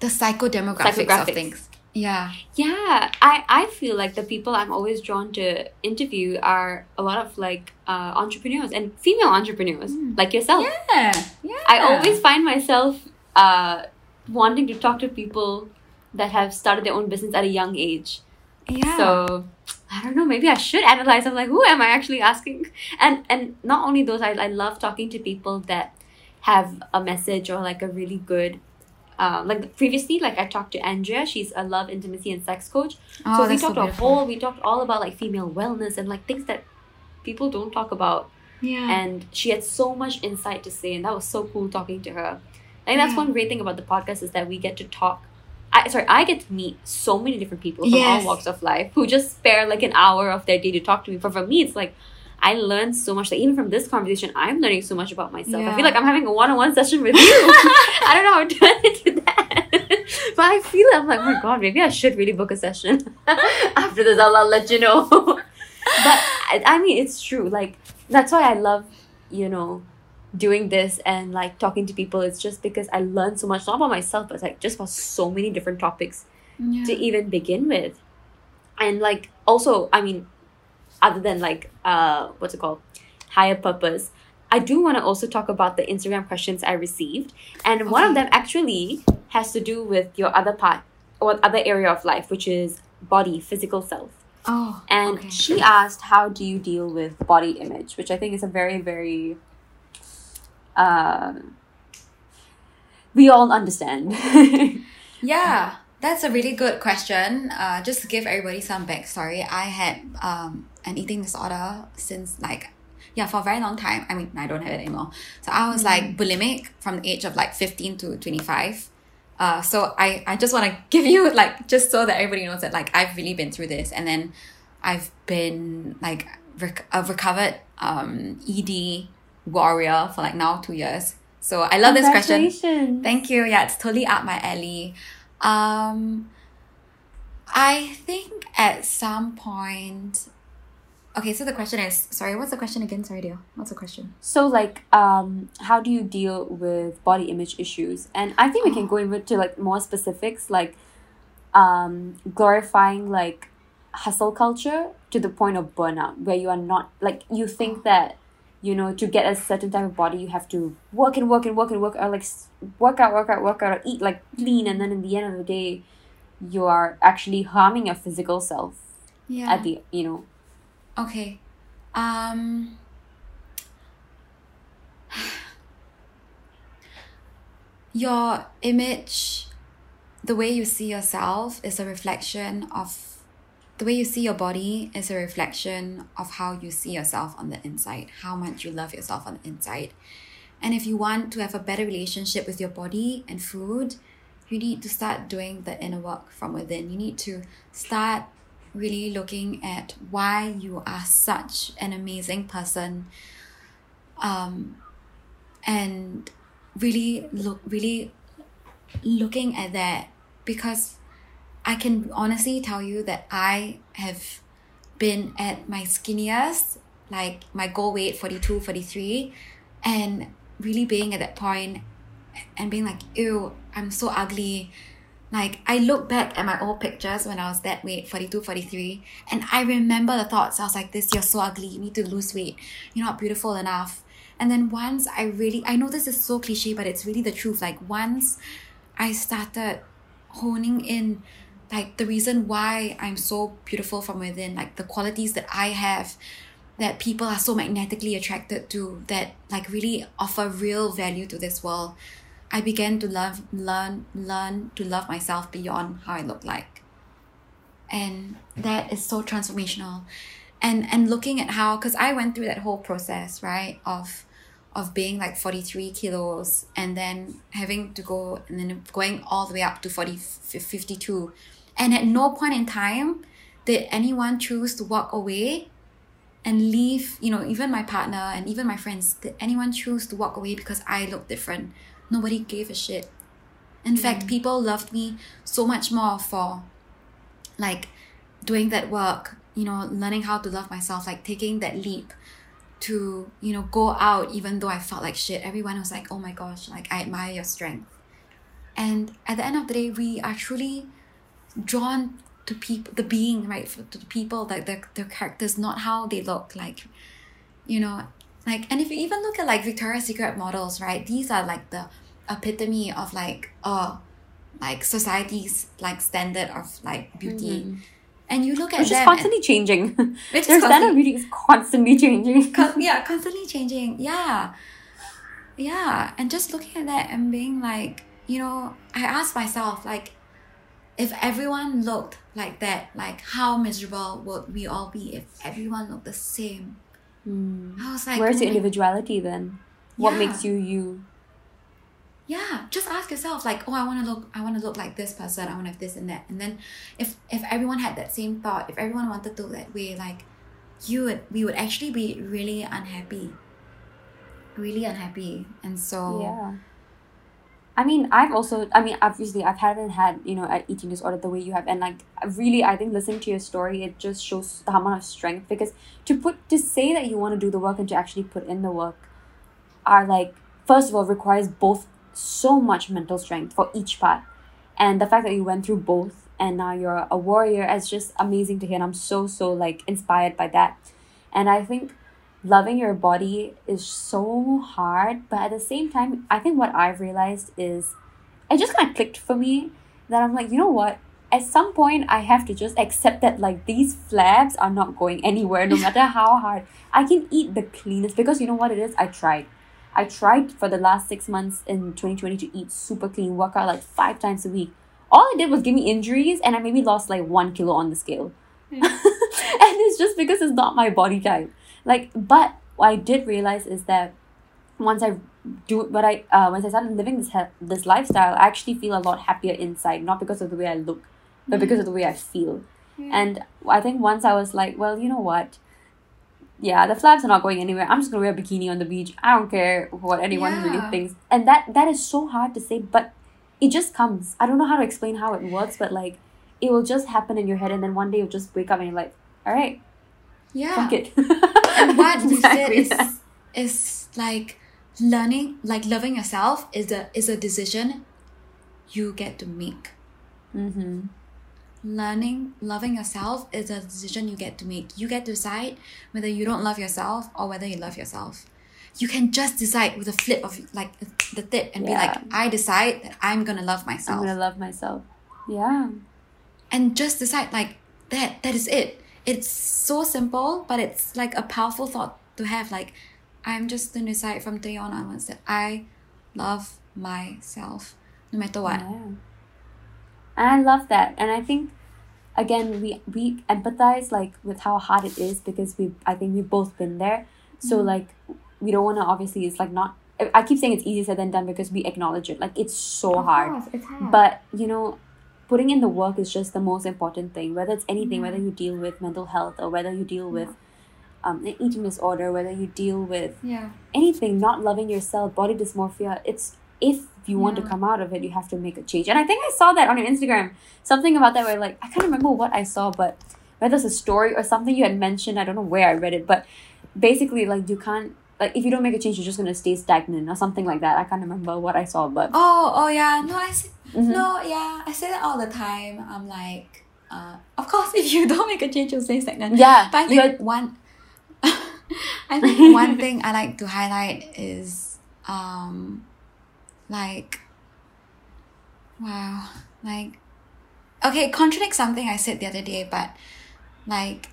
the psychodemographics of things yeah Yeah, I, I feel like the people I'm always drawn to interview are a lot of like uh, entrepreneurs and female entrepreneurs Mm. like yourself. yeah yeah I always find myself uh, wanting to talk to people that have started their own business at a young age. yeah So I don't know, maybe I should analyze. I'm like, who am I actually asking? And and not only those, I, I love talking to people that have a message or like a really good um, like previously, like I talked to Andrea, she's a love, intimacy, and sex coach. oh, so we that's talked a beautiful. whole, we talked all about like female wellness and like things that people don't talk about. yeah And she had so much insight to say, and that was so cool talking to her. I think that's Yeah. one great thing about the podcast is that we get to talk. I sorry, I get to meet so many different people from Yes. all walks of life who just spare like an hour of their day to talk to me. But for me, it's like I learned so much. Like even from this conversation, I'm learning so much about myself. I feel like I'm having a one-on-one session with you. I don't know how to into that, but I feel I'm like, oh my god, maybe I should really book a session after this. I'll, I'll let you know. but I, I mean, it's true. Like that's why I love, you know, doing this and like talking to people. It's just because I learn so much, not about myself, but like just about so many different topics yeah. to even begin with. And like also, I mean, other than like uh what's it called? Higher purpose. I do want to also talk about the Instagram questions I received. And one of them actually has to do with your other part or other area of life, which is body, physical self. oh And okay. she asked, How do you deal with body image? Which I think is a very, very um we all understand. Yeah, that's a really good question. Uh, just to give everybody some backstory, I had um, an eating disorder since like, yeah, for a very long time. I mean, I don't have it anymore. So I was like bulimic from the age of like 15 to 25. Uh, so I, I just want to give you like, just so that everybody knows that like I've really been through this. And then I've been like rec- a recovered um, ED warrior for like now two years. So I love this question. Thank you. Yeah, it's totally up my alley. Um, I think at some point. Okay, so the question is sorry. What's the question again? Sorry, dear. What's the question? So, like, um, how do you deal with body image issues? And I think we can go into like more specifics, like, um, glorifying like hustle culture to the point of burnout, where you are not like you think that you know to get a certain type of body you have to work and work and work and work or like work out, work out, work out, or eat like clean, and then in the end of the day, you are actually harming your physical self Yeah. at the you know Okay. Um your image the way you see yourself is a reflection of the way you see your body is a reflection of how you see yourself on the inside, how much you love yourself on the inside. And if you want to have a better relationship with your body and food, you need to start doing the inner work from within. You need to start really looking at why you are such an amazing person um, and really look really looking at that because I can honestly tell you that I have been at my skinniest, like my goal weight 42, 43, and really being at that point and being like, ew, I'm so ugly. Like, I look back at my old pictures when I was that weight, 42, 43, and I remember the thoughts. I was like, this, you're so ugly. You need to lose weight. You're not beautiful enough. And then once I really, I know this is so cliche, but it's really the truth. Like, once I started honing in like the reason why I'm so beautiful from within, like the qualities that I have that people are so magnetically attracted to that like really offer real value to this world. I began to love learn learn to love myself beyond how I look like. And that is so transformational. And and looking at how cuz I went through that whole process, right, of of being like 43 kilos and then having to go and then going all the way up to 40 52 and at no point in time did anyone choose to walk away and leave, you know, even my partner and even my friends, did anyone choose to walk away because I looked different? Nobody gave a shit. In mm. fact, people loved me so much more for like doing that work, you know, learning how to love myself, like taking that leap to, you know, go out even though I felt like shit. Everyone was like, oh my gosh, like I admire your strength. And at the end of the day, we are truly drawn to people the being right to the people like their, their characters not how they look like you know like and if you even look at like victoria's secret models right these are like the epitome of like uh like society's like standard of like beauty. Mm-hmm. and you look at which them is constantly and, changing. Which their standard beauty is constantly changing. Con- yeah constantly changing yeah. Yeah and just looking at that and being like you know i ask myself like if everyone looked like that, like how miserable would we all be if everyone looked the same? Mm. I was like, where's oh your individuality then? What yeah. makes you you? Yeah, just ask yourself, like, oh, I want to look, I want to look like this person. I want to have this and that. And then, if if everyone had that same thought, if everyone wanted to that way, like, you would, we would actually be really unhappy. Really unhappy, and so yeah I mean, I've also, I mean, obviously, I've haven't had, you know, an eating disorder the way you have. And like, really, I think listening to your story, it just shows the amount of strength because to put, to say that you want to do the work and to actually put in the work are like, first of all, requires both so much mental strength for each part. And the fact that you went through both and now you're a warrior is just amazing to hear. And I'm so, so like inspired by that. And I think loving your body is so hard but at the same time i think what i've realized is it just kind of clicked for me that i'm like you know what? At some point i have to just accept that like these flabs are not going anywhere no matter how hard. I can eat the cleanest because you know what it is? I tried. I tried for the last six months in 2020 to eat super clean work out like five times a week. All i did was give me injuries and i maybe lost like one kilo on the scale. Yeah. and it's just because it's not my body type like but what i did realize is that once i do what i uh, once i started living this he- this lifestyle i actually feel a lot happier inside not because of the way i look but mm-hmm. because of the way i feel yeah. and i think once i was like well you know what yeah, the flaps are not going anywhere. I'm just gonna wear a bikini on the beach. I don't care what anyone yeah. really thinks. And that that is so hard to say, but it just comes. I don't know how to explain how it works, but like it will just happen in your head and then one day you'll just wake up and you're like, all right. Yeah. Fuck it. and what you said is is like learning like loving yourself is a is a decision you get to make mm-hmm. learning loving yourself is a decision you get to make you get to decide whether you don't love yourself or whether you love yourself you can just decide with a flip of like the tip and yeah. be like i decide that i'm gonna love myself i'm gonna love myself yeah and just decide like that that is it it's so simple, but it's like a powerful thought to have. Like, I'm just gonna decide from today on onwards that I love myself no matter what. Yeah. And I love that. And I think again we we empathize like with how hard it is because we I think we've both been there. So mm. like we don't wanna obviously it's like not I keep saying it's easier said than done because we acknowledge it. Like it's so hard. it's hard. But you know, putting in the work is just the most important thing. Whether it's anything, whether you deal with mental health or whether you deal with um, an eating disorder, whether you deal with yeah. anything, not loving yourself, body dysmorphia, it's if you want to come out of it, you have to make a change. And I think I saw that on your Instagram. Something about that where like I can't remember what I saw, but whether it's a story or something you had mentioned, I don't know where I read it, but basically like you can't like if you don't make a change, you're just gonna stay stagnant or something like that. I can't remember what I saw, but Oh, oh yeah. No, I say, Mhm. no, yeah. I say that all the time. I'm like, uh, of course, if you don't make a change, you'll stay stagnant. yeah, But I you think had- one, I think one thing I like to highlight is, um, like, wow, like, okay, contradict something I said the other day, but like,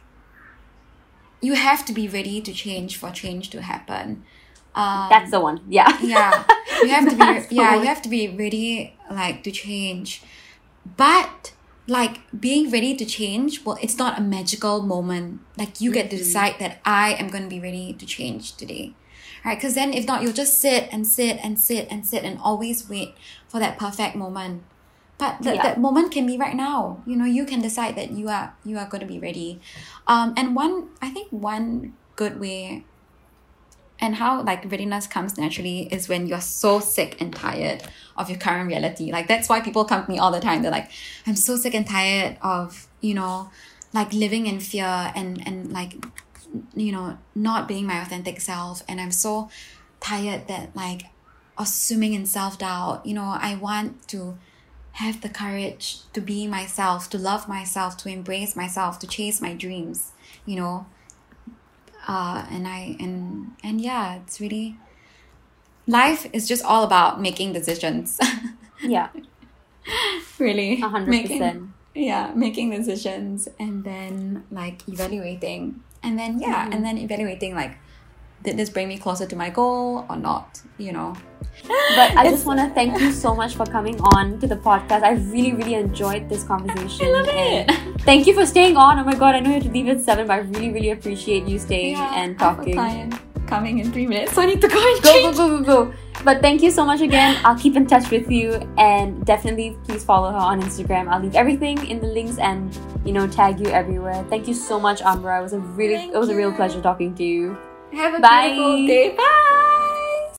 you have to be ready to change for change to happen. Um, that's the one. Yeah. yeah. You have to be yeah you have to be ready like to change. But like being ready to change well it's not a magical moment. Like you get to decide that i am going to be ready to change today. Right? Because then if not you'll just sit and sit and sit and sit and always wait for that perfect moment but that Yeah. that moment can be right now. You know you can decide that you are you are going to be ready. Um and one i think one good way and how like readiness comes naturally is when you're so sick and tired of your current reality. Like that's why people come to me all the time. They're like i'm so sick and tired of you know like living in fear and and like you know not being my authentic self. And i'm so tired that like assuming in self-doubt. You know i want to have the courage to be myself to love myself to embrace myself to chase my dreams you know uh, and I and and yeah, it's really life is just all about making decisions. Yeah. really, A hundred Making- percent. Yeah, making decisions and then like evaluating, and then yeah, Mhm. and then evaluating like, did this bring me closer to my goal or not? You know. But I just want to thank you so much for coming on to the podcast. I really, really enjoyed this conversation. I love and it. Thank you for staying on. Oh my god, I know you have to leave at seven, but I really, really appreciate you staying Yeah, and I have a talking. coming in three minutes, so I need to go and Go, change. go, go, go, go. But thank you so much again. I'll keep in touch with you and definitely please follow her on Instagram. I'll leave everything in the links and you know tag you everywhere. Thank you so much, Ambra. It was a really Thank it was a real pleasure talking to you. Have a Bye. beautiful day. Bye.